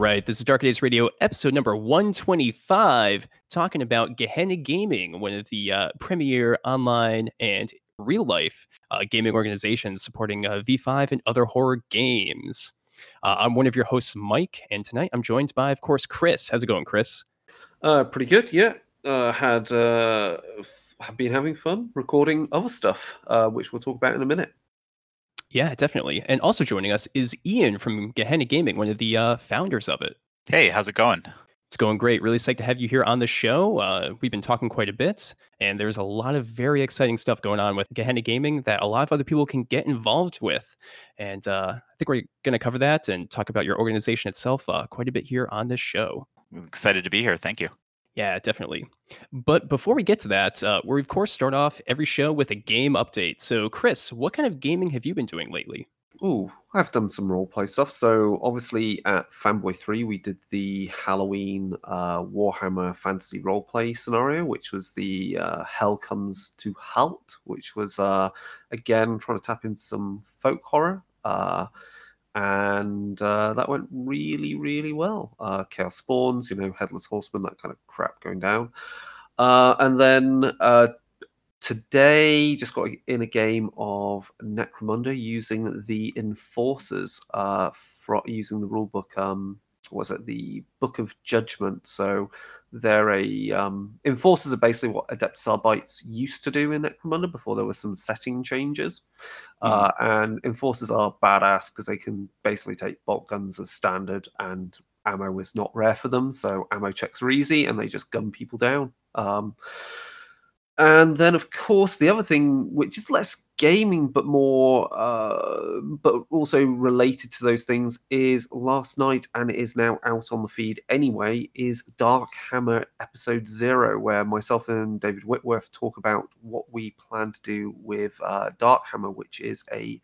Right, this is Dark Days Radio, episode number 125, talking about Gehenna Gaming, one of the uh, premier online and real life uh, gaming organizations supporting uh, V5 and other horror games. Uh, I'm one of your hosts, Mike, and tonight I'm joined by, of course, Chris. How's it going, Chris? Uh, pretty good, yeah. Uh, had f- been having fun recording other stuff, which we'll talk about in a minute. Yeah, definitely. And also joining us is Ian from Gehenna Gaming, one of the uh, founders of it. Hey, how's it going? It's going great. Really psyched to have you here on the show. Uh, we've been talking quite a bit, and there's a lot of very exciting stuff going on with Gehenna Gaming that a lot of other people can get involved with. And uh, I think we're going to cover that and talk about your organization itself uh, quite a bit here on this show. I'm excited to be here. Thank you. Yeah, definitely. But before we get to that, uh, we of course start off every show with a game update. So, Chris, what kind of gaming have you been doing lately? Ooh, I've done some roleplay stuff. So obviously at Fanboy 3, we did the Halloween uh, Warhammer fantasy roleplay scenario, which was the uh, Hell Comes to Halt, which was, uh, again, trying to tap into some folk horror. And uh, that went really, really well. Uh, Chaos Spawns, you know, Headless Horseman, that kind of crap going down. Uh, and then uh, today, just got in a game of Necromunda using the Enforcers, uh, for, using the rulebook. Um, was it the Book of Judgment? So they're a um, enforcers are basically what Adeptus Arbites used to do in Necromunda before there were some setting changes. Mm. Uh, and enforcers are badass because they can basically take bolt guns as standard, and ammo is not rare for them. So ammo checks are easy, and they just gun people down. Um, and then of course the other thing which is less gaming but more uh, but also related to those things is last night and is now out on the feed anyway is dark hammer episode zero where myself and david whitworth talk about what we plan to do with uh, dark hammer which is a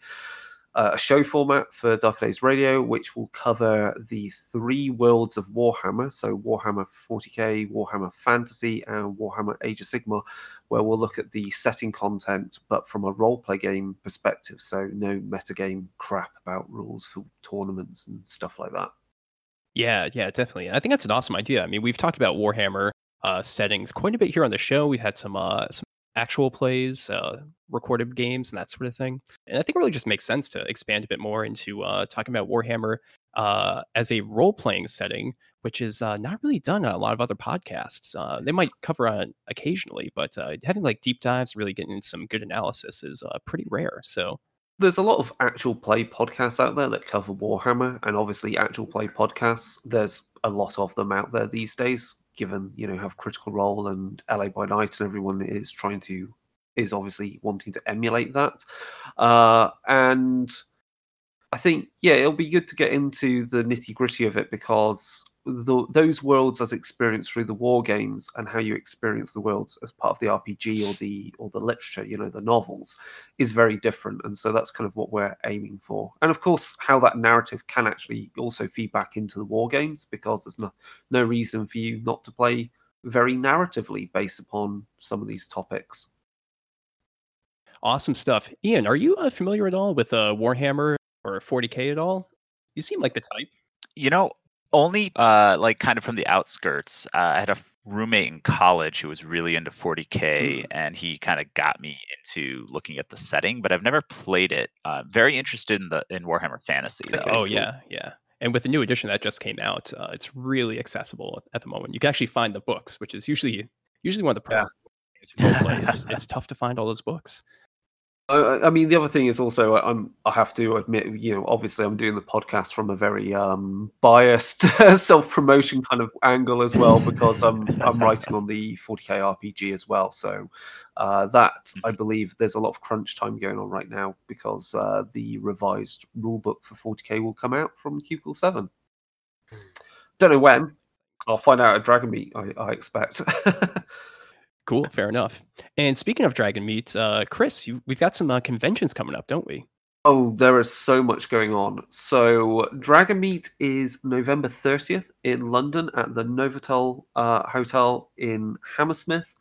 uh, a show format for Dark Days Radio, which will cover the three worlds of Warhammer. So, Warhammer 40k, Warhammer Fantasy, and Warhammer Age of Sigmar, where we'll look at the setting content, but from a roleplay game perspective. So, no metagame crap about rules for tournaments and stuff like that. Yeah, yeah, definitely. I think that's an awesome idea. I mean, we've talked about Warhammer uh, settings quite a bit here on the show. We've had some uh, some actual plays, uh, recorded games, and that sort of thing. And I think it really just makes sense to expand a bit more into uh, talking about Warhammer uh, as a role playing setting, which is uh, not really done on a lot of other podcasts. Uh, they might cover on occasionally, but uh, having like deep dives, really getting some good analysis is pretty rare. So there's a lot of actual play podcasts out there that cover Warhammer, and obviously actual play podcasts. There's a lot of them out there these days given you know have Critical Role and LA by Night, and everyone is trying to is obviously wanting to emulate that. Uh, and I think yeah, it'll be good to get into the nitty gritty of it because the, those worlds as experienced through the war games and how you experience the worlds as part of the RPG or the or the literature, you know, the novels, is very different. And so that's kind of what we're aiming for. And of course, how that narrative can actually also feed back into the war games because there's no no reason for you not to play very narratively based upon some of these topics. Awesome stuff, Ian. Are you uh, familiar at all with uh, Warhammer or 40k at all? You seem like the type. You know, only uh, like kind of from the outskirts. Uh, I had a roommate in college who was really into 40k, mm. and he kind of got me into looking at the setting. But I've never played it. Uh, very interested in the in Warhammer Fantasy. Though. Oh yeah, yeah. And with the new edition that just came out, uh, it's really accessible at the moment. You can actually find the books, which is usually usually one of the problems. Yeah. it's, it's tough to find all those books. I, mean, the other thing is also I'm I have to admit, you know, obviously I'm doing the podcast from a very um, biased self promotion kind of angle as well because I'm I'm writing on the 40k RPG as well. So uh, that I believe there's a lot of crunch time going on right now because uh, the revised rulebook for 40k will come out from Cubicle Seven. Don't know when. I'll find out at Dragon Meet. I, I expect. Cool, fair enough. And speaking of Dragon Meet, uh, Chris, you, we've got some uh, conventions coming up, don't we? Oh, there is so much going on. So, Dragon Meet is November 30th in London at the Novotel uh, Hotel in Hammersmith.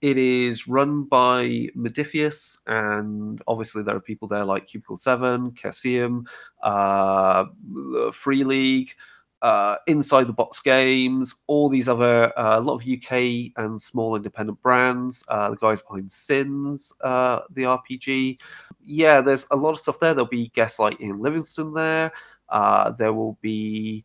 It is run by Modiphius, and obviously there are people there like Cubicle 7, Chaosium, uh, Free League, uh, inside the box games, all these other uh, a lot of UK and small independent brands. Uh, the guys behind Sins, uh, the RPG. Yeah, there's a lot of stuff there. There'll be guests like Ian Livingstone there. There will be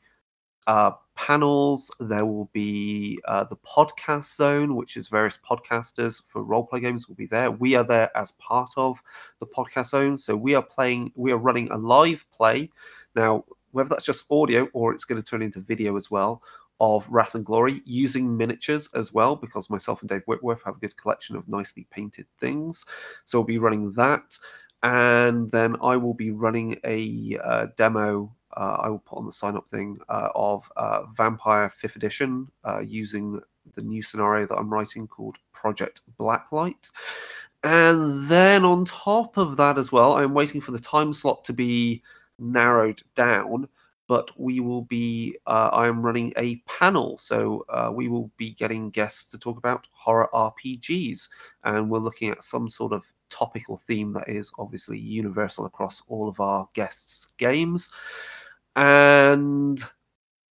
uh, panels. There will be uh, the podcast zone, which is various podcasters for roleplay games will be there. We are there as part of the podcast zone, so we are playing. We are running a live play now. Whether that's just audio or it's going to turn into video as well of Wrath and Glory using miniatures as well, because myself and Dave Whitworth have a good collection of nicely painted things. So we'll be running that. And then I will be running a uh, demo uh, I will put on the sign up thing uh, of uh, Vampire 5th Edition uh, using the new scenario that I'm writing called Project Blacklight. And then on top of that as well, I'm waiting for the time slot to be narrowed down. But we will be, uh, I am running a panel. So uh, we will be getting guests to talk about horror RPGs. And we're looking at some sort of topical theme that is obviously universal across all of our guests' games and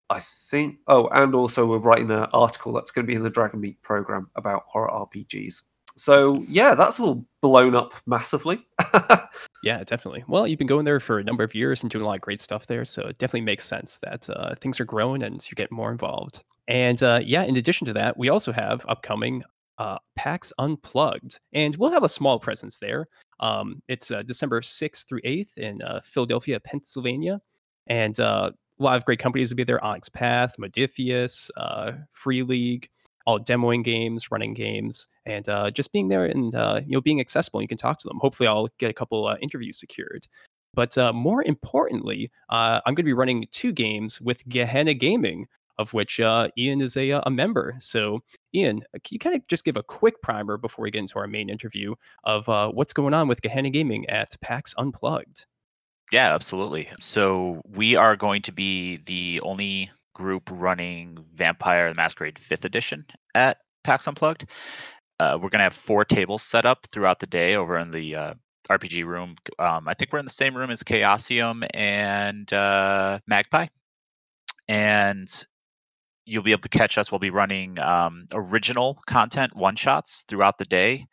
I think oh, and also we're writing an article that's going to be in the Dragon Meet program about horror RPGs. So yeah, that's all blown up massively. yeah, definitely. Well, you've been going there for a number of years and doing a lot of great stuff there, so it definitely makes sense that uh, things are growing and you get more involved. And uh, yeah, in addition to that, we also have upcoming uh, PAX Unplugged, and we'll have a small presence there. Um, it's uh, December 6th through 8th in uh, Philadelphia, Pennsylvania. And uh, a lot of great companies will be there Onyx Path, Modiphius, uh, Free League, all demoing games, running games, and uh, just being there and uh, you know being accessible. You can talk to them. Hopefully, I'll get a couple uh, interviews secured. But uh, more importantly, uh, I'm going to be running two games with Gehenna Gaming, of which uh, Ian is a, a member. So, Ian, can you kind of just give a quick primer before we get into our main interview of what's going on with Gehenna Gaming at PAX Unplugged? Yeah, absolutely. So we are going to be the only group running Vampire the Masquerade 5th edition at PAX Unplugged. Uh, we're going to have four tables set up throughout the day over in the uh, RPG room. Um, I think we're in the same room as Chaosium and uh, Magpie. And you'll be able to catch us. We'll be running um, original content one shots throughout the day,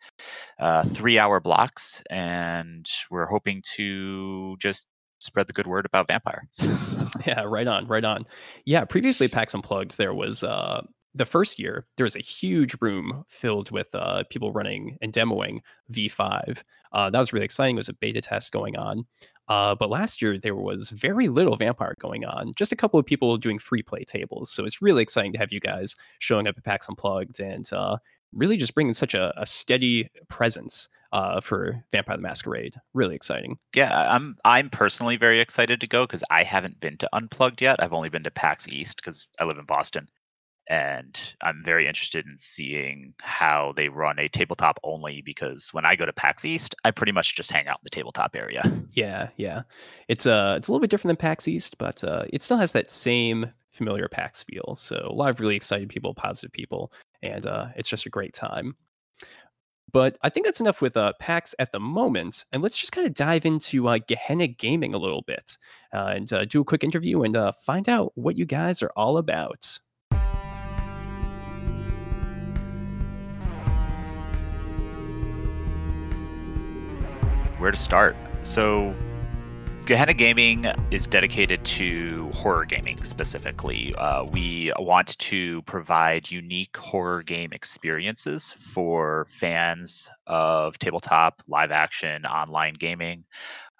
uh, three hour blocks, and we're hoping to just spread the good word about vampires. yeah, right on, right on. Yeah, previously PAX Unplugged, there was uh, the first year there was a huge room filled with uh, people running and demoing V5. Uh, that was really exciting. It was a beta test going on. Uh, but last year there was very little vampire going on. Just a couple of people doing free play tables. So it's really exciting to have you guys showing up at PAX Unplugged and uh, really just bringing such a, a steady presence uh, for Vampire the Masquerade. Really exciting. Yeah, I'm I'm personally very excited to go because I haven't been to Unplugged yet. I've only been to PAX East because I live in Boston and I'm very interested in seeing how they run a tabletop only because when I go to PAX East, I pretty much just hang out in the tabletop area. Yeah, yeah. It's uh it's a little bit different than PAX East, but uh it still has that same familiar PAX feel. So a lot of really excited people, positive people, and uh it's just a great time. But I think that's enough with uh, PAX at the moment. And let's just kind of dive into uh, Gehenna Gaming a little bit uh, and uh, do a quick interview and uh, find out what you guys are all about. where to start. So, Gehenna Gaming is dedicated to horror gaming specifically. Uh, we want to provide unique horror game experiences for fans of tabletop, live action, online gaming,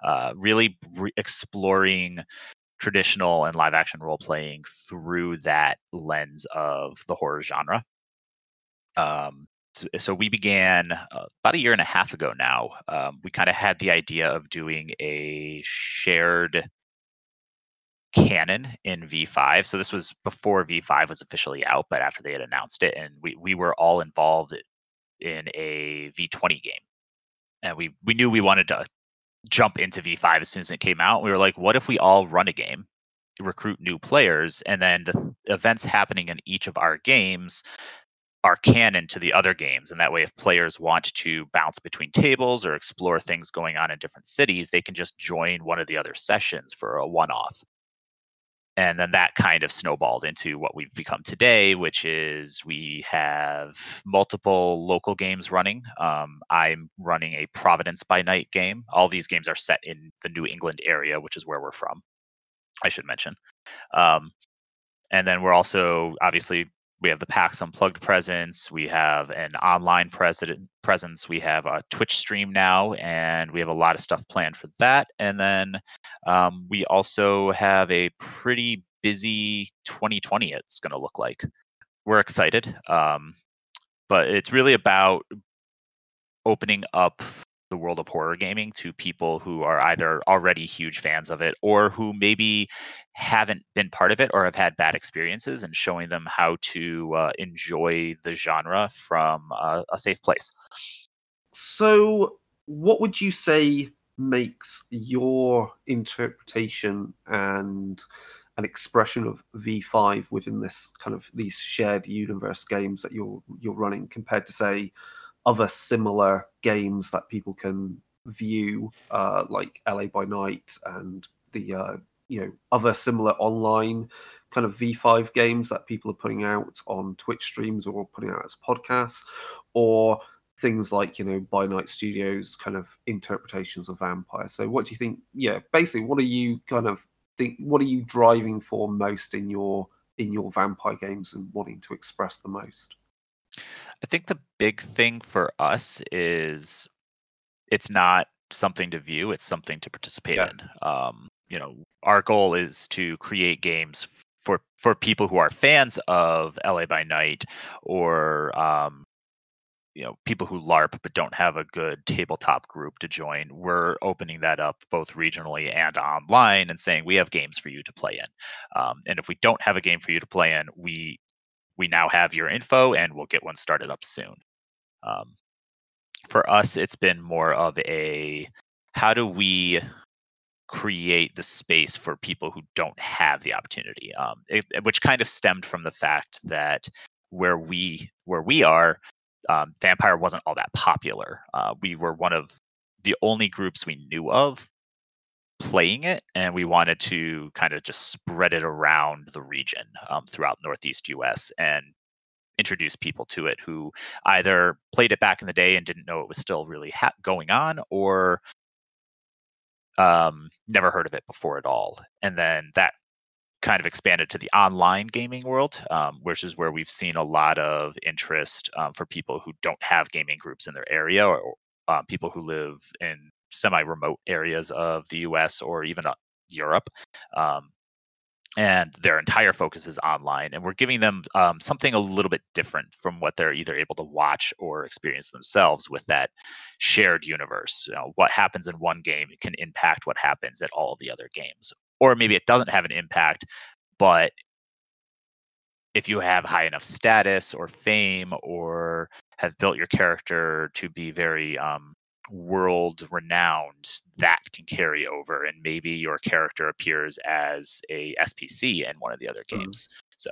uh, really re- exploring traditional and live action role playing through that lens of the horror genre. Um, so we began uh, about a year and a half ago now. Um, we kind of had the idea of doing a shared canon in V5. So this was before V5 was officially out, but after they had announced it, and we we were all involved in a V20 game, and we we knew we wanted to jump into V5 as soon as it came out. We were like, what if we all run a game? recruit new players and then the events happening in each of our games are canon to the other games and that way if players want to bounce between tables or explore things going on in different cities they can just join one of the other sessions for a one-off and then that kind of snowballed into what we've become today, which is we have multiple local games running. Um, I'm running a Providence by Night game. All these games are set in the New England area, which is where we're from. I should mention. Um, and then we're also obviously we have the PAX Unplugged presence. We have an online president presence. We have a Twitch stream now, and we have a lot of stuff planned for that. And then um, we also have a pretty busy 2020. It's going to look like. We're excited, um, but it's really about opening up the world of horror gaming to people who are either already huge fans of it or who maybe haven't been part of it or have had bad experiences and showing them how to uh, enjoy the genre from uh, a safe place. So, what would you say makes your interpretation and an expression of V5 within this kind of these shared universe games that you're you're running compared to say other similar games that people can view, uh, like LA by Night and the uh, you know other similar online kind of V5 games that people are putting out on Twitch streams or putting out as podcasts, or things like you know by Night Studios kind of interpretations of Vampire. So, what do you think? Yeah, basically, what are you kind of think? What are you driving for most in your in your Vampire games and wanting to express the most? I think the big thing for us is it's not something to view, it's something to participate Yeah. in. Um, you know, our goal is to create games for for people who are fans of LA by Night or um, you know people who LARP but don't have a good tabletop group to join. We're opening that up both regionally and online and saying we have games for you to play in. Um, and if we don't have a game for you to play in, we we now have your info and we'll get one started up soon. Um, for us, it's been more of a how do we create the space for people who don't have the opportunity, um, it, which kind of stemmed from the fact that where we where we are, um, Vampire wasn't all that popular. Uh, we were one of the only groups we knew of playing it, and we wanted to kind of just spread it around the region um, throughout Northeast US and introduce people to it who either played it back in the day and didn't know it was still really ha- going on, or um, never heard of it before at all. And then that kind of expanded to the online gaming world, um, which is where we've seen a lot of interest um, for people who don't have gaming groups in their area or uh, people who live in semi-remote areas of the U.S. or even uh, Europe. Um, and their entire focus is online, and we're giving them um, something a little bit different from what they're either able to watch or experience themselves with that shared universe. You know, what happens in one game can impact what happens at all the other games, or maybe it doesn't have an impact, but if you have high enough status or fame or have built your character to be very um, world renowned that can carry over and maybe your character appears as a spc in one of the other Mhm. games so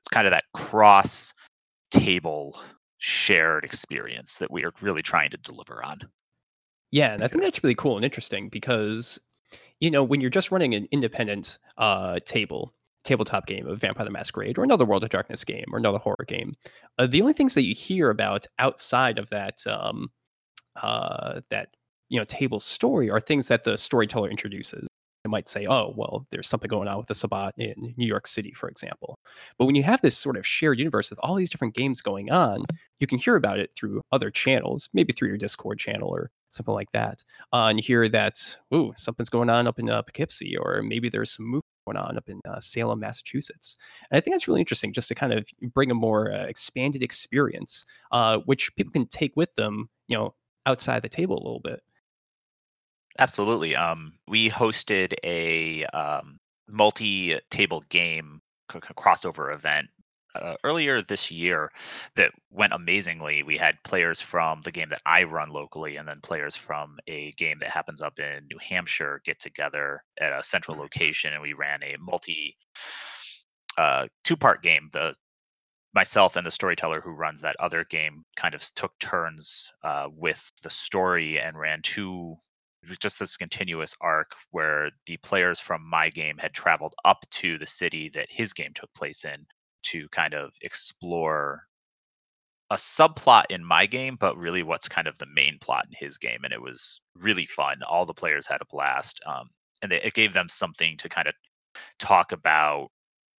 it's kind of that cross table shared experience that we are really trying to deliver on Yeah, and I think that's really cool and interesting because, you know, when you're just running an independent uh, table, tabletop game of Vampire the Masquerade or another World of Darkness game or another horror game, uh, the only things that you hear about outside of that um, uh, that you know table story are things that the storyteller introduces. It might say, "Oh, well, there's something going on with the Sabbat in New York City, for example." But when you have this sort of shared universe with all these different games going on, you can hear about it through other channels, maybe through your Discord channel or something like that. Uh, and you hear that, ooh, something's going on up in uh, Poughkeepsie, or maybe there's some movement going on up in uh, Salem, Massachusetts. And I think that's really interesting just to kind of bring a more uh, expanded experience, uh, which people can take with them, you know, outside the table a little bit. absolutely um, we hosted a um, multi-table game c- crossover event uh, earlier this year that went amazingly. We had players from the game that I run locally, and then players from a game that happens up in New Hampshire get together at a central location, and we ran a multi uh, two-part game. The myself and the storyteller who runs that other game kind of took turns uh, with the story and ran two just this continuous arc where the players from my game had traveled up to the city that his game took place in to kind of explore a subplot in my game, but really what's kind of the main plot in his game. And it was really fun. All the players had a blast. Um, and they, it gave them something to kind of talk about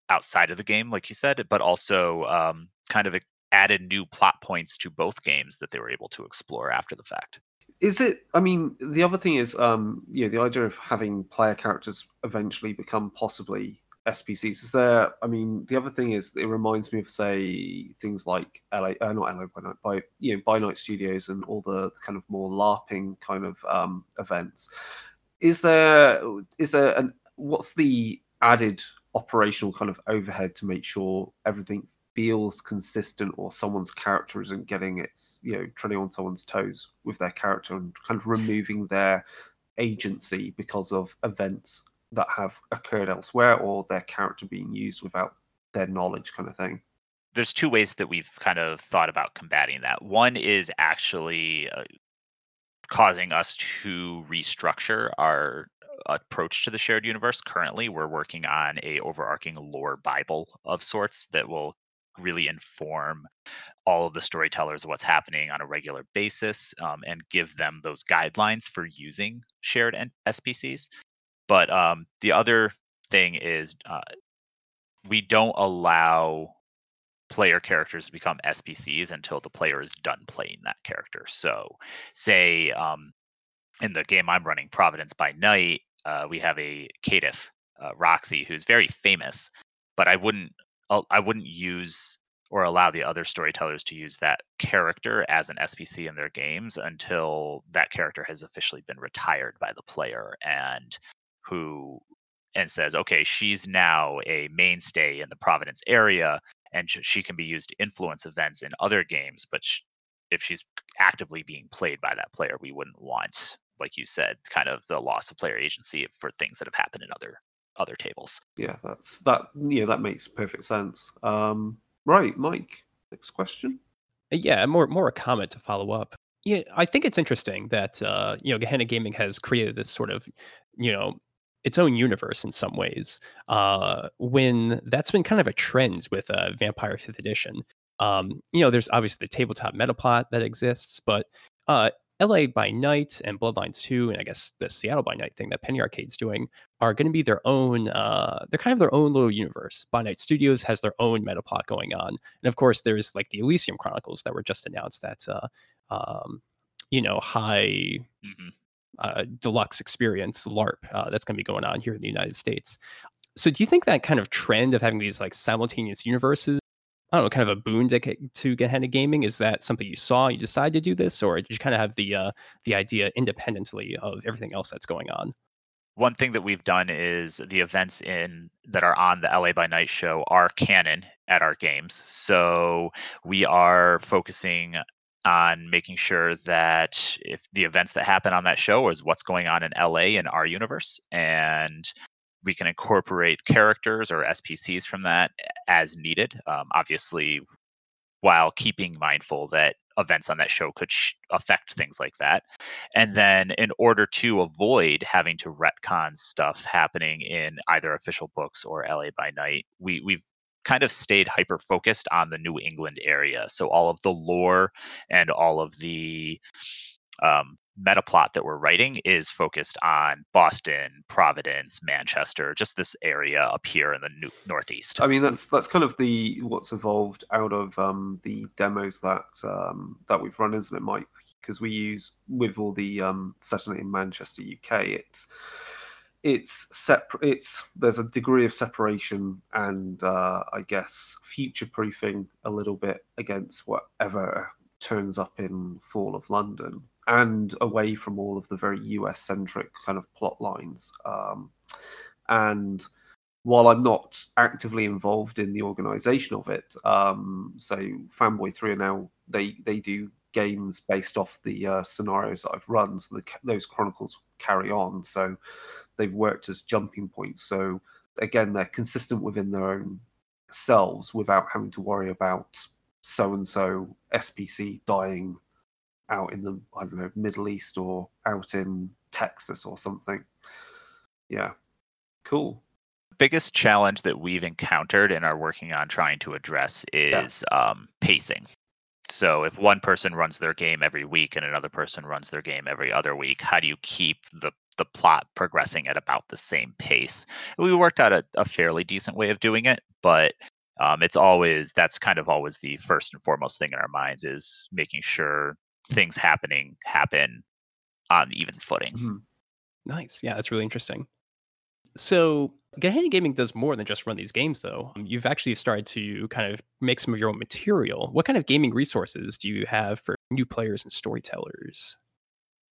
outside of the game, like you said, but also um, kind of added new plot points to both games that they were able to explore after the fact. Is it? I mean, the other thing is, um, you know, the idea of having player characters eventually become possibly SPCs. Is there? I mean, the other thing is, it reminds me of say things like LA, uh, not LA by night, by you know, by night studios and all the kind of more LARPing kind of um, events. Is there? Is there? An, what's the added operational kind of overhead to make sure everything feels consistent or someone's character isn't getting its you know treading on someone's toes with their character and kind of removing their agency because of events that have occurred elsewhere or their character being used without their knowledge kind of thing. There's two ways that we've kind of thought about combating that. One is actually uh, causing us to restructure our approach to the shared universe currently we're working on a overarching lore bible of sorts that will really inform all of the storytellers what's happening on a regular basis um, and give them those guidelines for using shared SPCs. But um, the other thing is uh, we don't allow player characters become SPCs until the player is done playing that character. So, say um, in the game I'm running, Providence by Night, uh, we have a caitiff, uh, Roxy, who's very famous, but I wouldn't I wouldn't use or allow the other storytellers to use that character as an SPC in their games until that character has officially been retired by the player and who and says, okay, she's now a mainstay in the Providence area and she can be used to influence events in other games. But if she's actively being played by that player, we wouldn't want, like you said, kind of the loss of player agency for things that have happened in other other tables. Yeah, that's that. Yeah, that makes perfect sense. Um, right, Mike. Next question. Uh, yeah, more more a comment to follow up. Yeah, I think it's interesting that uh, you know Gehenna Gaming has created this sort of you know its own universe in some ways. Uh, when that's been kind of a trend with uh, Vampire Fifth Edition. Um, you know, there's obviously the tabletop meta plot that exists, but uh, LA by Night and Bloodlines 2, and I guess the Seattle by Night thing that Penny Arcade's doing are going to be their own, uh, they're kind of their own little universe. By Night Studios has their own meta plot going on. And of course, there's like the Elysium Chronicles that were just announced that, uh, um, you know, high mm-hmm. Uh, deluxe experience LARP uh, that's going to be going on here in the United States. So do you think that kind of trend of having these like simultaneous universes I don't know, kind of a boon to, to Gehenna Gaming? Is that something you saw, you decided to do this, or did you kind of have the uh, the idea independently of everything else that's going on? One thing that we've done is the events in that are on the LA by Night show are canon at our games. So we are focusing on making sure that if the events that happen on that show is what's going on in LA in our universe and we can incorporate characters or SPCs from that as needed. Um, obviously, while keeping mindful that events on that show could sh- affect things like that. And then, in order to avoid having to retcon stuff happening in either official books or LA by Night, we we've kind of stayed hyper focused on the New England area. So all of the lore and all of the um, meta plot that we're writing is focused on Boston, Providence, Manchester, just this area up here in the new, northeast. I mean, that's that's kind of the what's evolved out of um, the demos that um, that we've run, isn't it, Mike? Because we use with all the um, in Manchester, UK, it's it's separate. It's there's a degree of separation and uh, I guess future proofing a little bit against whatever turns up in Fall of London and away from all of the very US centric kind of plot lines. Um, and while I'm not actively involved in the organization of it, um, so Fanboy 3 are now, they, they do games based off the uh, scenarios that I've run. So the, those chronicles carry on. So they've worked as jumping points. So again, they're consistent within their own selves without having to worry about so and so SPC dying out in the I don't know Middle East or out in Texas or something. Yeah, cool. Biggest challenge that we've encountered and are working on trying to address is yeah. um, pacing. So if one person runs their game every week and another person runs their game every other week, how do you keep the the plot progressing at about the same pace? We worked out a, a fairly decent way of doing it, but um, it's always that's kind of always the first and foremost thing in our minds is making sure things happening happen on even footing. Mm-hmm. Nice. Yeah, that's really interesting. So, Gehenna Gaming does more than just run these games, though. Um, you've actually started to kind of make some of your own material. What kind of gaming resources do you have for new players and storytellers?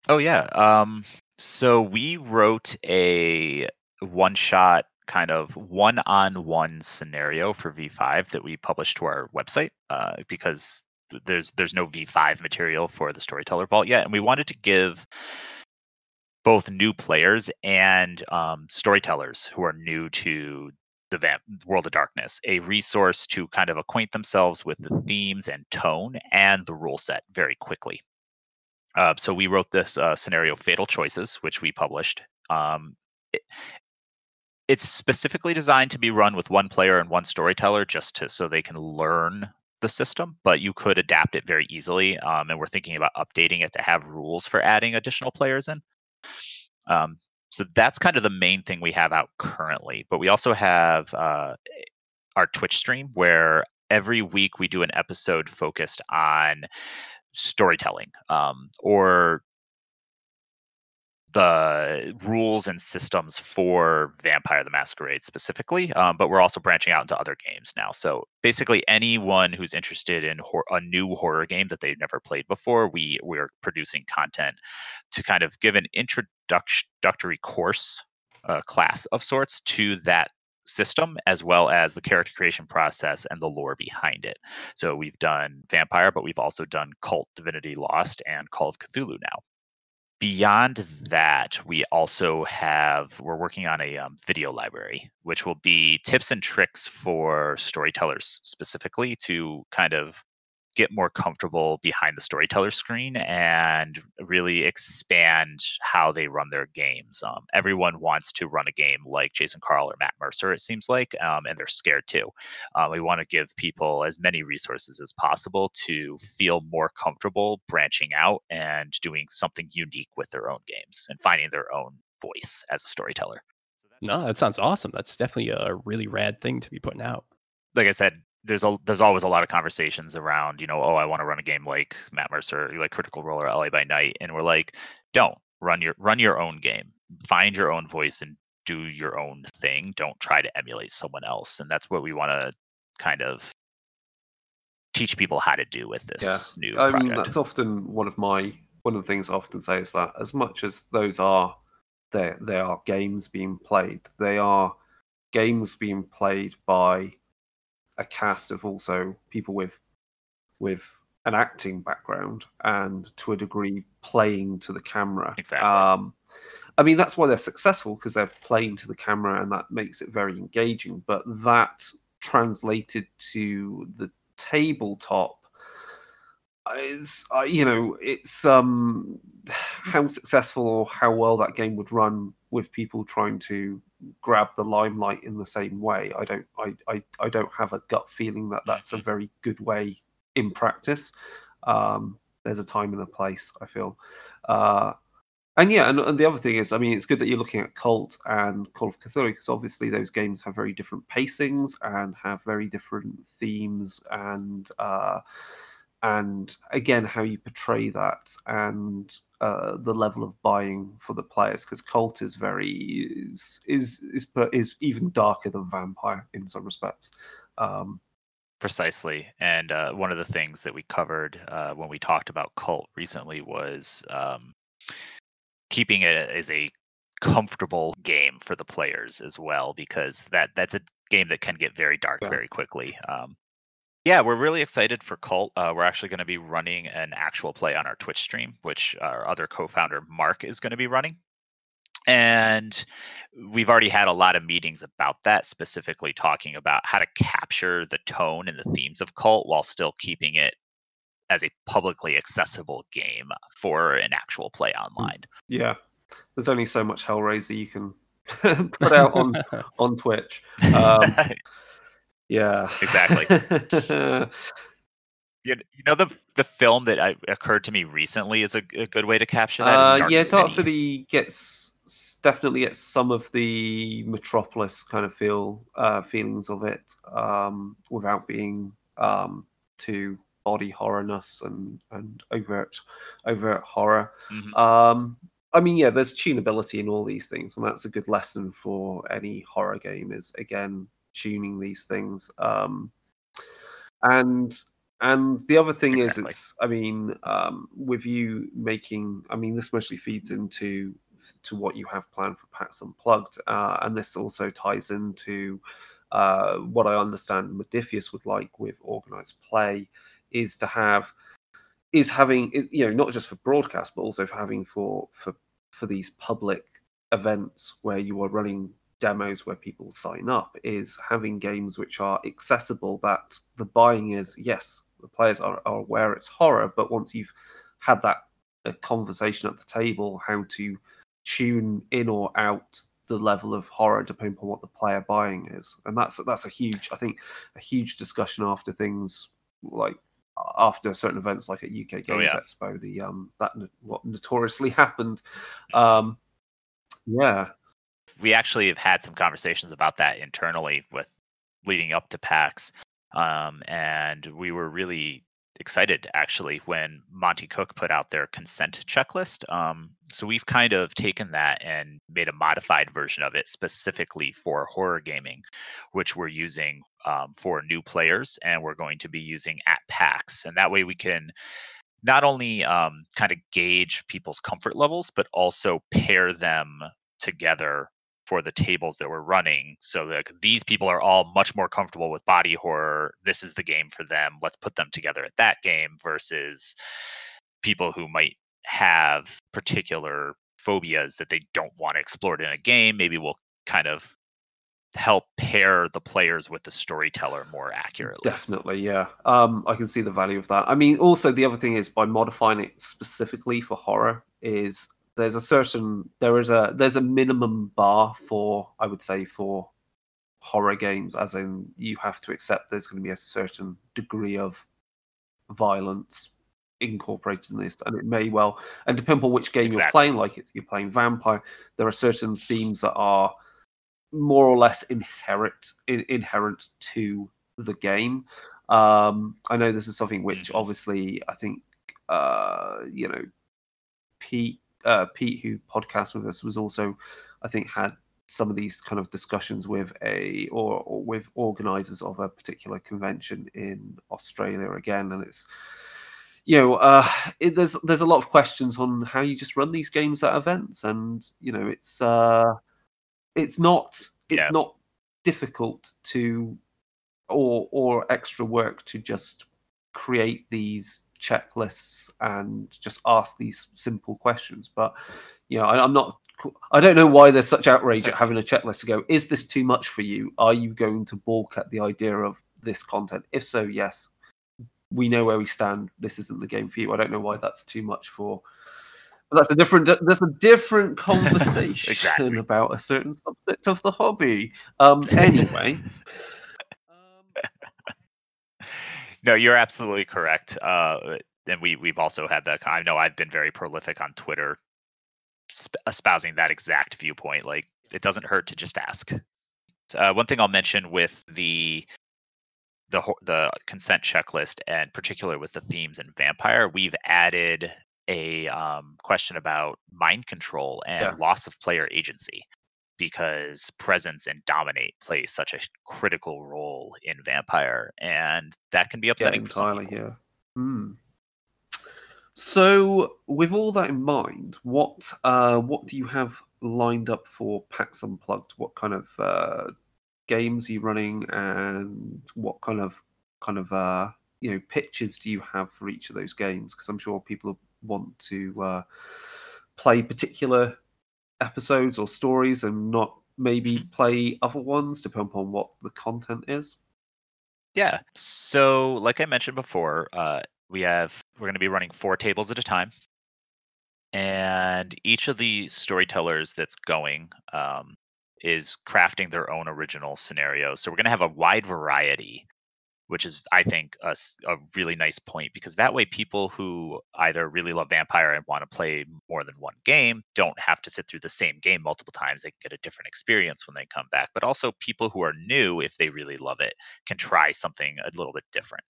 Oh yeah. Um, so we wrote a one-shot kind of one-on-one scenario for V5 that we published to our website uh, because there's there's no V5 material for the Storyteller Vault yet, and we wanted to give both new players and um, storytellers who are new to the Vamp- World of Darkness a resource to kind of acquaint themselves with the themes and tone and the rule set very quickly. Uh, so we wrote this uh, scenario, Fatal Choices, which we published. Um, it, it's specifically designed to be run with one player and one storyteller, just to so they can learn the system, but you could adapt it very easily. Um, and we're thinking about updating it to have rules for adding additional players in. Um, so that's kind of the main thing we have out currently. But we also have uh, our Twitch stream where every week we do an episode focused on storytelling um, or the rules and systems for Vampire the Masquerade specifically, um, but we're also branching out into other games now. So basically, anyone who's interested in hor- a new horror game that they've never played before, we we're producing content to kind of give an introductory course uh, class of sorts to that system as well as the character creation process and the lore behind it. So we've done Vampire, but we've also done Kult Divinity Lost and Call of Cthulhu now beyond that, we also have we're working on a um, video library, which will be tips and tricks for storytellers specifically to kind of get more comfortable behind the storyteller screen and really expand how they run their games. Um, everyone wants to run a game like Jason Carl or Matt Mercer, it seems like, um, and they're scared too. Uh, we want to give people as many resources as possible to feel more comfortable branching out and doing something unique with their own games and finding their own voice as a storyteller. No, that sounds awesome. That's definitely a really rad thing to be putting out. Like I said, there's a there's always a lot of conversations around you know oh I want to run a game like Matt Mercer like Critical Role or LA by Night and we're like don't run your run your own game find your own voice and do your own thing don't try to emulate someone else and that's what we want to kind of teach people how to do with this yeah. new I project. mean that's often one of my one of the things I often say is that as much as those are they they are games being played they are games being played by a cast of also people with with an acting background and to a degree playing to the camera. Exactly. Um, I mean, that's why they're successful because they're playing to the camera and that makes it very engaging. But that translated to the tabletop is, uh, you know, it's um, how successful or how well that game would run with people trying to grab the limelight in the same way. I don't I, I, I don't have a gut feeling that that's a mm-hmm. very good way in practice. Um, there's a time and a place. I feel. Uh, and yeah, and, and, the other thing is, I mean, it's good that you're looking at Kult and Call of Cthulhu because obviously those games have very different pacings and have very different themes and uh, and again how you portray that and uh, the level of buying for the players because Kult is very is is is is even darker than Vampire in some respects. Um, Precisely, and uh, one of the things that we covered uh, when we talked about Kult recently was um, keeping it as a comfortable game for the players as well, because that that's a game that can get very dark yeah. very quickly. Um, yeah, we're really excited for Kult. Uh, we're actually going to be running an actual play on our Twitch stream, which our other co-founder Mark is going to be running. And we've already had a lot of meetings about that, specifically talking about how to capture the tone and the themes of Kult while still keeping it as a publicly accessible game for an actual play mm, online. Yeah. there's only so much Hellraiser you can put out on on Twitch. Um, yeah, exactly. you, you know the the film that I, occurred to me recently is a, a good way to capture that. Uh, yeah, City. Dark City gets definitely gets some of the Metropolis kind of feel uh, feelings of it um, without being um, too body horrorness and and overt overt horror. Mhm. Um, I mean, yeah, there's tunability in all these things, and that's a good lesson for any horror game. Is again tuning these things. Um, and and the other thing Exactly. is, it's I mean, um, with you making, I mean, this mostly feeds into to what you have planned for PAX Unplugged, uh, and this also ties into uh, what I understand Modiphius would like with organized play is to have is having you know not just for broadcast but also for having for for for these public events where you are running demos where people sign up is having games which are accessible that the buying is yes the players are, are aware it's horror but once you've had that a conversation at the table how to tune in or out the level of horror depending on what the player buying is and that's that's a huge i think a huge discussion after things like after certain events like at UK Games Oh, yeah. Expo, the um that what notoriously happened. Um, yeah, we actually have had some conversations about that internally with leading up to PAX. Um, and we were really excited actually when Monte Cook put out their consent checklist. Um, so we've kind of taken that and made a modified version of it specifically for horror gaming, which we're using um, for new players and we're going to be using at PAX. And that way we can not only um, kind of gauge people's comfort levels, but also pair them together for the tables that we're running so like these people are all much more comfortable with body horror this is the game for them let's put them together at that game versus people who might have particular phobias that they don't want to explore in a game maybe we'll kind of help pair the players with the storyteller more accurately definitely, yeah. Um, I can see the value of that. I mean, also the other thing is by modifying it specifically for horror is there's a certain there is a there's a minimum bar for I would say for horror games, as in you have to accept there's going to be a certain degree of violence incorporated in this, and it may well, and depending on which game you're playing, like if you're playing vampire, there are certain themes that are more or less inherent in, inherent to the game. Um, I know this is something which Mhm. obviously I think uh, you know Pete uh, Pete who podcast with us was also I think had some of these kind of discussions with a or, or with organizers of a particular convention in Australia again, and it's you know uh, it, there's there's a lot of questions on how you just run these games at events, and you know it's uh, it's not it's Yeah. not difficult to or or extra work to just create these checklists and just ask these simple questions. But you know I, i'm not i don't know why there's such outrage at having a checklist to go is this too much for you? Are you going to balk at the idea of this content? If so yes. We know where we stand. This isn't the game for you. I don't know why that's too much for but that's a different that's a different conversation Exactly. about a certain subject of the hobby. Um anyway no, you're absolutely correct. Uh, and we we've also had that. I know I've been very prolific on Twitter, sp- espousing that exact viewpoint. Like it doesn't hurt to just ask. Uh, one thing I'll mention with the the the consent checklist, and particularly with the themes in Vampire, we've added a um, question about mind control and Yeah. loss of player agency because presence and dominate play such a critical role in vampire and that can be upsetting some entirely here. Hmm. So, with all that in mind, what uh, what do you have lined up for PAX Unplugged? What kind of uh, games are you running, and what kind of kind of uh, you know pitches do you have for each of those games? Because I'm sure people want to uh, play particular episodes or stories and not maybe play other ones, depending upon what the content is. yeah so like i mentioned before uh, we have we're going to be running four tables at a time and each of the storytellers that's going um, is crafting their own original scenario. So we're going to have a wide variety which is I think a, a, really nice point because that way people who either really love Vampire and want to play more than one game don't have to sit through the same game multiple times. They can get a different experience when they come back. But also people who are new, if they really love it, can try something a little bit different.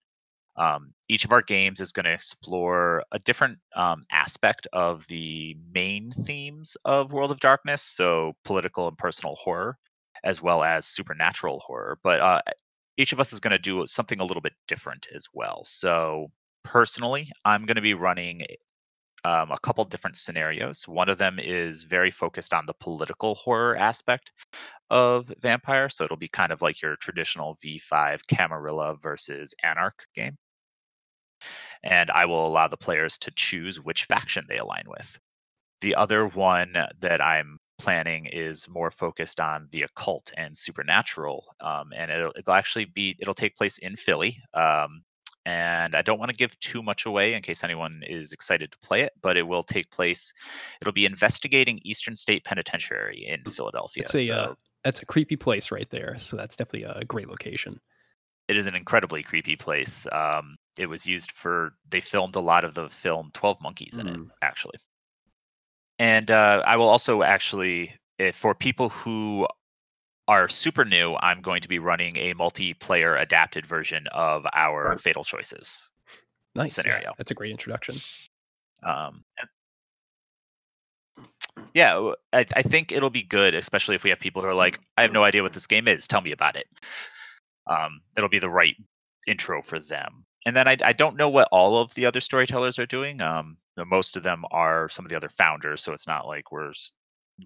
Um, each of our games is going to explore a different um, aspect of the main themes of World of Darkness, so political and personal horror, as well as supernatural horror. But uh, each of us is going to do something a little bit different as well. So personally, I'm going to be running um, a couple different scenarios. One of them is very focused on the political horror aspect of Vampire. So it'll be kind of like your traditional V5 Camarilla versus Anarch game. And I will allow the players to choose which faction they align with. The other one that I'm planning is more focused on the occult and supernatural, um, and it'll, it'll actually be it'll take place in Philly. Um, and I don't want to give too much away in case anyone is excited to play it, but it will take place. It'll be investigating Eastern State Penitentiary in Philadelphia. That's a so, uh, that's a creepy place right there. So that's definitely a great location. It is an incredibly creepy place. Um, it was used for they filmed a lot of the film Twelve Monkeys in mm. it, actually. And uh, I will also actually, if, for people who are super new, I'm going to be running a multiplayer adapted version of our right. Fatal Choices nice scenario. Yeah, that's a great introduction. Um, yeah, I, I think it'll be good, especially if we have people who are like, I have no idea what this game is. Tell me about it. Um, it'll be the right intro for them. And then I, I don't know what all of the other storytellers are doing. Um, most of them are some of the other founders, so it's not like we're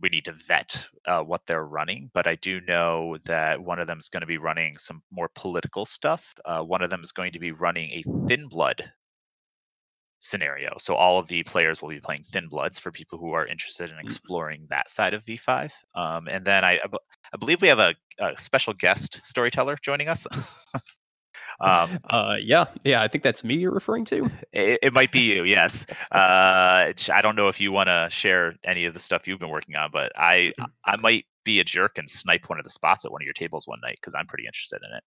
we need to vet uh, what they're running. But I do know that one of them is going to be running some more political stuff. Uh, one of them is going to be running a Thin Blood scenario. So all of the players will be playing Thin Bloods for people who are interested in mm. exploring that side of V5. Um, and then I, I believe we have a, a special guest storyteller joining us. Um, uh, yeah, yeah, I think that's me you're referring to. It, it might be you, yes. Uh, I don't know if you want to share any of the stuff you've been working on, but I mm. I might be a jerk and snipe one of the spots at one of your tables one night because I'm pretty interested in it.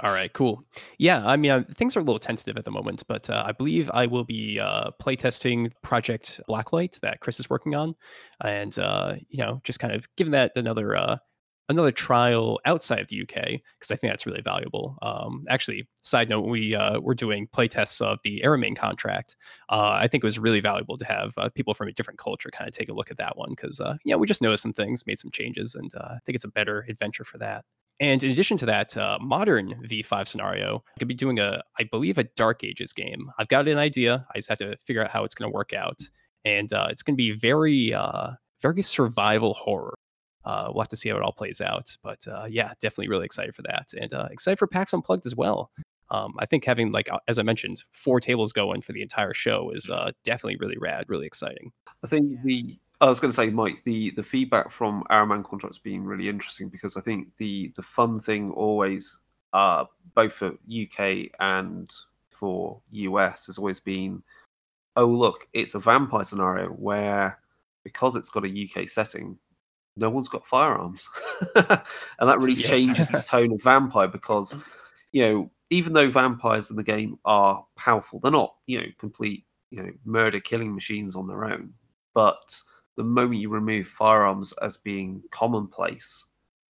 All right, cool. Yeah, I mean, uh, things are a little tentative at the moment, but uh, I believe I will be uh, playtesting Project Blacklight that Chris is working on, and uh, you know, just kind of giving that another uh, another trial outside the UK because I think that's really valuable. Um, actually, side note, we uh, we're doing playtests of the Ahriman contract. Uh, I think it was really valuable to have uh, people from a different culture kind of take a look at that one because uh, yeah, we just noticed some things, made some changes, and uh, I think it's a better adventure for that. And in addition to that, uh, modern V5 scenario, I could be doing a, I believe, a Dark Ages game. I've got an idea. I just have to figure out how it's going to work out, and uh, it's going to be very, uh, very survival horror uh, we'll have to see how it all plays out. But uh, yeah, definitely really excited for that, and uh, excited for PAX Unplugged as well. Um, I think having like uh, as I mentioned, four tables going for the entire show is uh, definitely really rad, really exciting. I think the I was going to say, Mike, the the feedback from Ahriman contracts being really interesting because I think the the fun thing always, uh, both for UK and for US, has always been, oh look, it's a vampire scenario where because it's got a UK setting, no one's got firearms, and that really yeah. changes the tone of vampire because you know even though vampires in the game are powerful, they're not you know complete you know murder killing machines on their own. But the moment you remove firearms as being commonplace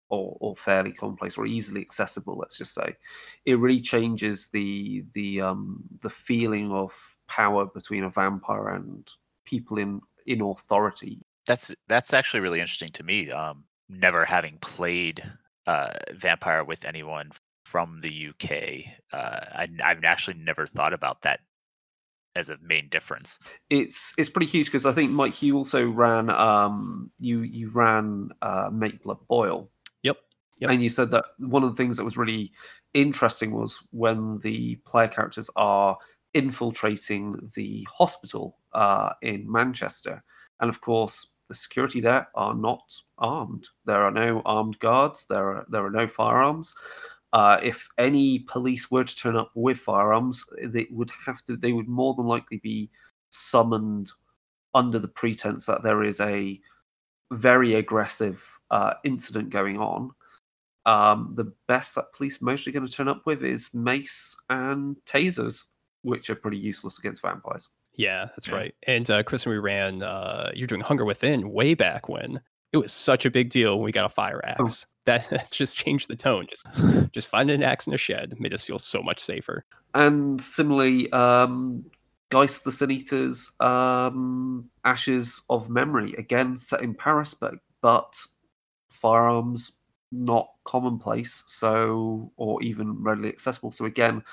or, or fairly commonplace or easily accessible, let's just say, it really changes the the um, the feeling of power between a vampire and people in in authority that's that's actually really interesting to me. Um, never having played uh, Vampire with anyone from the UK, uh, I, I've actually never thought about that as a main difference. It's it's pretty huge because I think Mike, you also ran um you you ran uh, Make Blood Boil. Yep. Yep. And you said that one of the things that was really interesting was when the player characters are infiltrating the hospital uh, in Manchester. And of course, the security there are not armed. There are no armed guards. There are there are no firearms. Uh, if any police were to turn up with firearms, they would have to. They would more than likely be summoned under the pretense that there is a very aggressive uh, incident going on, um, the best that police mostly going to turn up with is mace and tasers, which are pretty useless against vampires. Yeah, that's Yeah. right. And uh, Chris, when we ran, uh, you're doing Hunger Within way back when it was such a big deal when we got a fire Oh. axe. That, that just changed the tone. Just just finding an axe in a shed made us feel so much safer. And similarly, um, Geist the Sin Eaters, um, Ashes of Memory, again set in Paris, but but firearms not commonplace, so or even readily accessible. So again,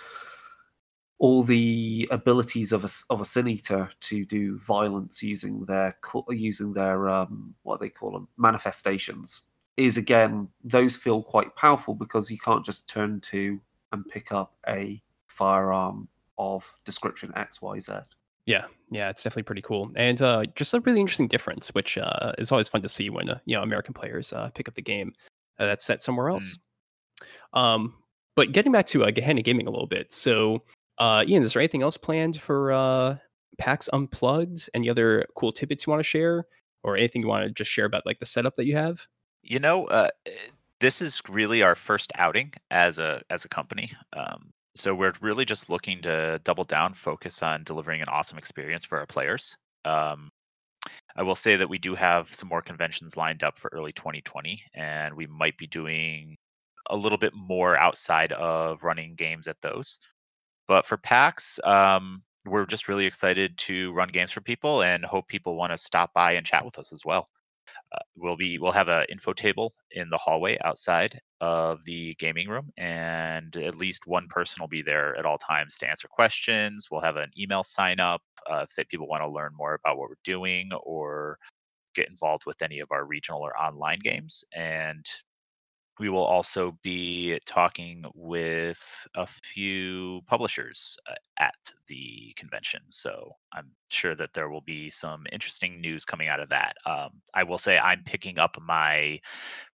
all the abilities of a of a Sin Eater to do violence using their using their um, what they call them manifestations is again those feel quite powerful because you can't just turn to and pick up a firearm of description X Y Z. Yeah, yeah, it's definitely pretty cool, and uh, just a really interesting difference, which uh, is always fun to see when uh, you know American players uh, pick up the game uh, that's set somewhere else. Um, but getting back to uh, Gehenna Gaming a little bit, so uh, Ian, is there anything else planned for uh, PAX Unplugged? Any other cool tidbits you want to share, or anything you want to just share about like the setup that you have? You know, uh, this is really our first outing as a as a company. Um, so we're really just looking to double down, focus on delivering an awesome experience for our players. Um, I will say that we do have some more conventions lined up for early 2020, and we might be doing a little bit more outside of running games at those. But for PAX, um, we're just really excited to run games for people and hope people want to stop by and chat with us as well. Uh, we'll be we'll have an info table in the hallway outside of the gaming room, and at least one person will be there at all times to answer questions. We'll have an email sign up uh, if people want to learn more about what we're doing or get involved with any of our regional or online games. And we will also be talking with a few publishers uh, at the convention. So I'm sure that there will be some interesting news coming out of that. Um, I will say I'm picking up my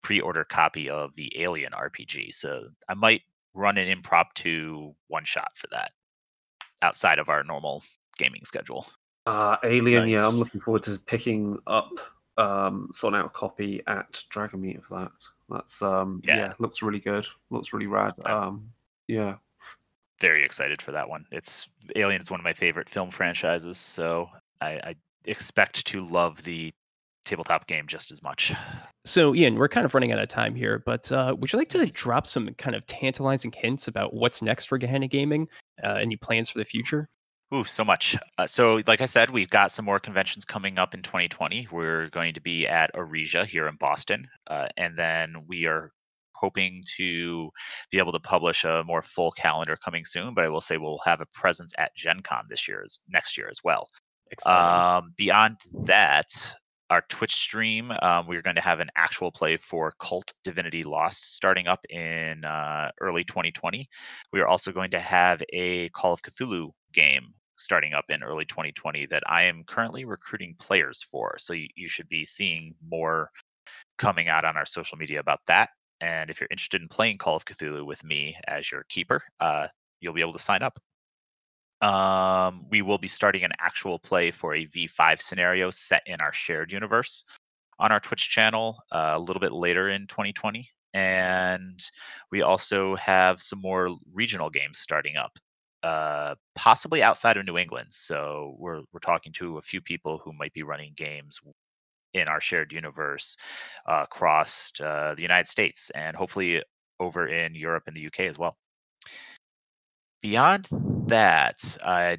pre order copy of the Alien RPG. So I might run an impromptu one shot for that outside of our normal gaming schedule. Uh, Alien, yeah, I'm looking forward to picking up um, sorting out a copy at Dragonmeet of that. That's um, Yeah. yeah. looks really good. Looks really rad. Um, yeah, very excited for that one. It's Alien is one of my favorite film franchises, so I, I expect to love the tabletop game just as much. So, Ian, we're kind of running out of time here, but uh, would you like to drop some kind of tantalizing hints about what's next for Gehenna Gaming? Uh, any plans for the future? Ooh, so much. Uh, so, like I said, we've got some more conventions coming up in 2020. We're going to be at Arisia here in Boston, uh, and then we are hoping to be able to publish a more full calendar coming soon. But I will say we'll have a presence at Gen Con this year, as, next year as well. Exciting. Um, beyond that, our Twitch stream, um, we're going to have an actual play for Kult Divinity Lost starting up in uh, early 2020. We are also going to have a Call of Cthulhu game starting up in early 2020 that I am currently recruiting players for. So you, you should be seeing more coming out on our social media about that. And if you're interested in playing Call of Cthulhu with me as your keeper, uh, you'll be able to sign up. Um, we will be starting an actual play for a V5 scenario set in our shared universe on our Twitch channel uh, a little bit later in 2020. And we also have some more regional games starting up, uh, possibly outside of New England. So we're we're talking to a few people who might be running games in our shared universe uh, across uh, the United States and hopefully over in Europe and the UK as well. Beyond that, I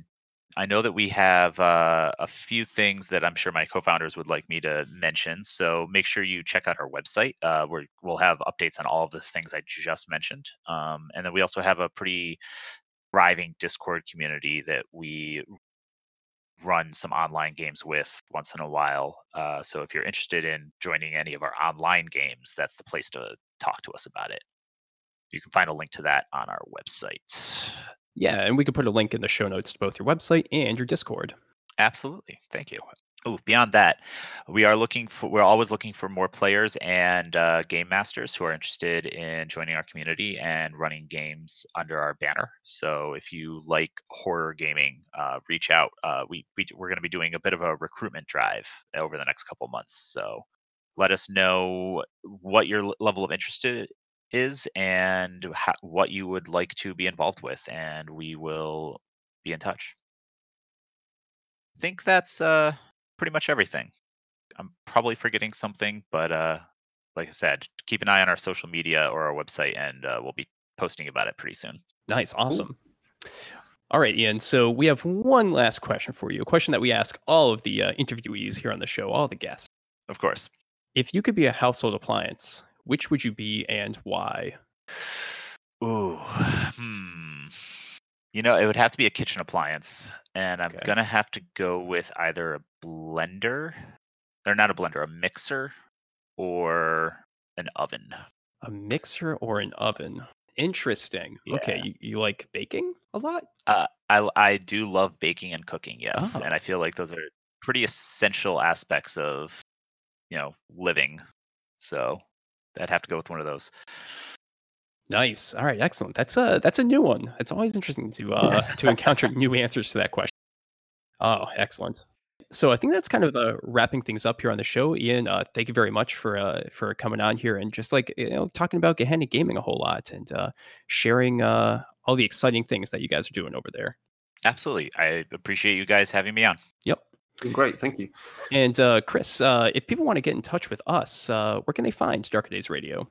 I know that we have uh, a few things that I'm sure my co-founders would like me to mention. So make sure you check out our website. Uh, where we'll have updates on all of the things I just mentioned, um, and then we also have a pretty thriving Discord community that we run some online games with once in a while. Uh, so if you're interested in joining any of our online games, that's the place to talk to us about it. You can find a link to that on our website. Yeah, and we could put a link in the show notes to both your website and your Discord. Absolutely. Thank you. Oh, beyond that, we are looking for. We're always looking for more players and uh, game masters who are interested in joining our community and running games under our banner. So, if you like horror gaming, uh, reach out. Uh, we, we we're going to be doing a bit of a recruitment drive over the next couple months. So, let us know what your level of interest is and what you would like to be involved with, and we will be in touch. I think that's uh pretty much everything. I'm probably forgetting something, but uh, like I said, keep an eye on our social media or our website, and uh, we'll be posting about it pretty soon. Nice, awesome. Ooh. All right, Ian. So we have one last question for you. A question that we ask all of the uh, interviewees here on the show, all the guests. Of course. If you could be a household appliance, which would you be and why? Ooh, hmm. You know, it would have to be a kitchen appliance, and I'm okay. gonna have to go with either a blender, or not a blender, a mixer, or an oven. A mixer or an oven. Interesting. Yeah. Okay, you, you like baking a lot? Uh, I I do love baking and cooking, yes, oh. and I feel like those are pretty essential aspects of you know living. So I'd have to go with one of those. Nice. All right, excellent. That's a that's a new one. It's always interesting to uh to encounter new answers to that question. Oh, excellent. So I think that's kind of uh, wrapping things up here on the show. Ian, uh, thank you very much for uh, for coming on here and just like you know talking about Gehenna Gaming a whole lot and uh, sharing uh, all the exciting things that you guys are doing over there. Absolutely, I appreciate you guys having me on. Yep. Great, thank you. And uh, Chris, uh, if people want to get in touch with us, uh, where can they find Darker Days Radio?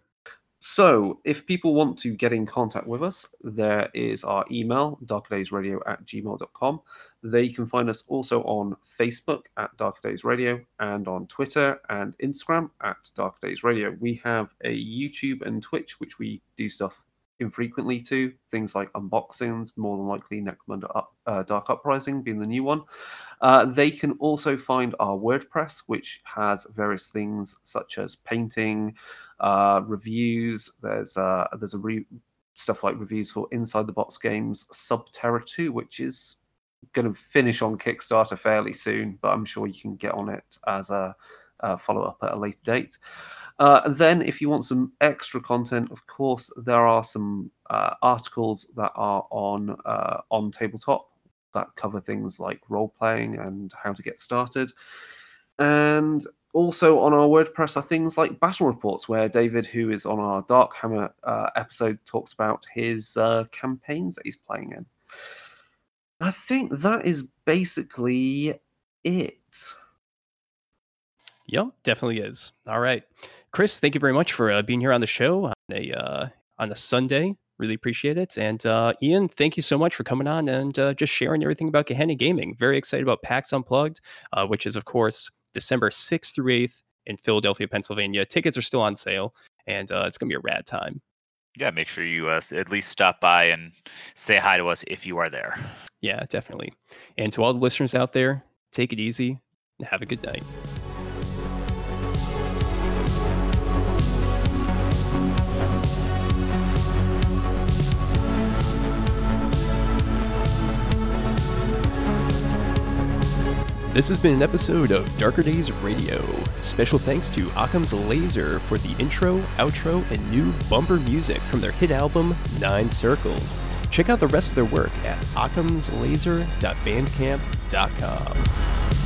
So, if people want to get in contact with us, there is our email, darkerdaysradio at gmail.com. They can find us also on Facebook at Darker Days Radio and on Twitter and Instagram at Darker Days Radio. We have a YouTube and Twitch, which we do stuff infrequently to things like unboxings, more than likely Necromunda uh, Dark Uprising being the new one. Uh, they can also find our WordPress, which has various things such as painting, uh, reviews. There's uh, there's a re- stuff like reviews for Inside the Box games Subterra 2, which is going to finish on Kickstarter fairly soon, but I'm sure you can get on it as a, a follow up at a later date. Uh, then, if you want some extra content, of course, there are some uh, articles that are on uh, on tabletop that cover things like role playing and how to get started. And also on our WordPress are things like battle reports, where David, who is on our Darkhammer uh, episode, talks about his uh, campaigns that he's playing in. I think that is basically it. Yep, definitely is. All right, Chris, thank you very much for uh, being here on the show on a uh, on a Sunday. Really appreciate it. And uh, Ian, thank you so much for coming on and uh, just sharing everything about Gehenna Gaming. Very excited about PAX Unplugged, uh, which is of course December sixth through eighth in Philadelphia, Pennsylvania. Tickets are still on sale, and uh, it's gonna be a rad time. Yeah, make sure you uh, at least stop by and say hi to us if you are there. Yeah, definitely. And to all the listeners out there, take it easy and have a good night. This has been an episode of Darker Days Radio. Special thanks to Occam's Laser for the intro, outro, and new bumper music from their hit album, Nine Circles. Check out the rest of their work at occamslaser.bandcamp.com.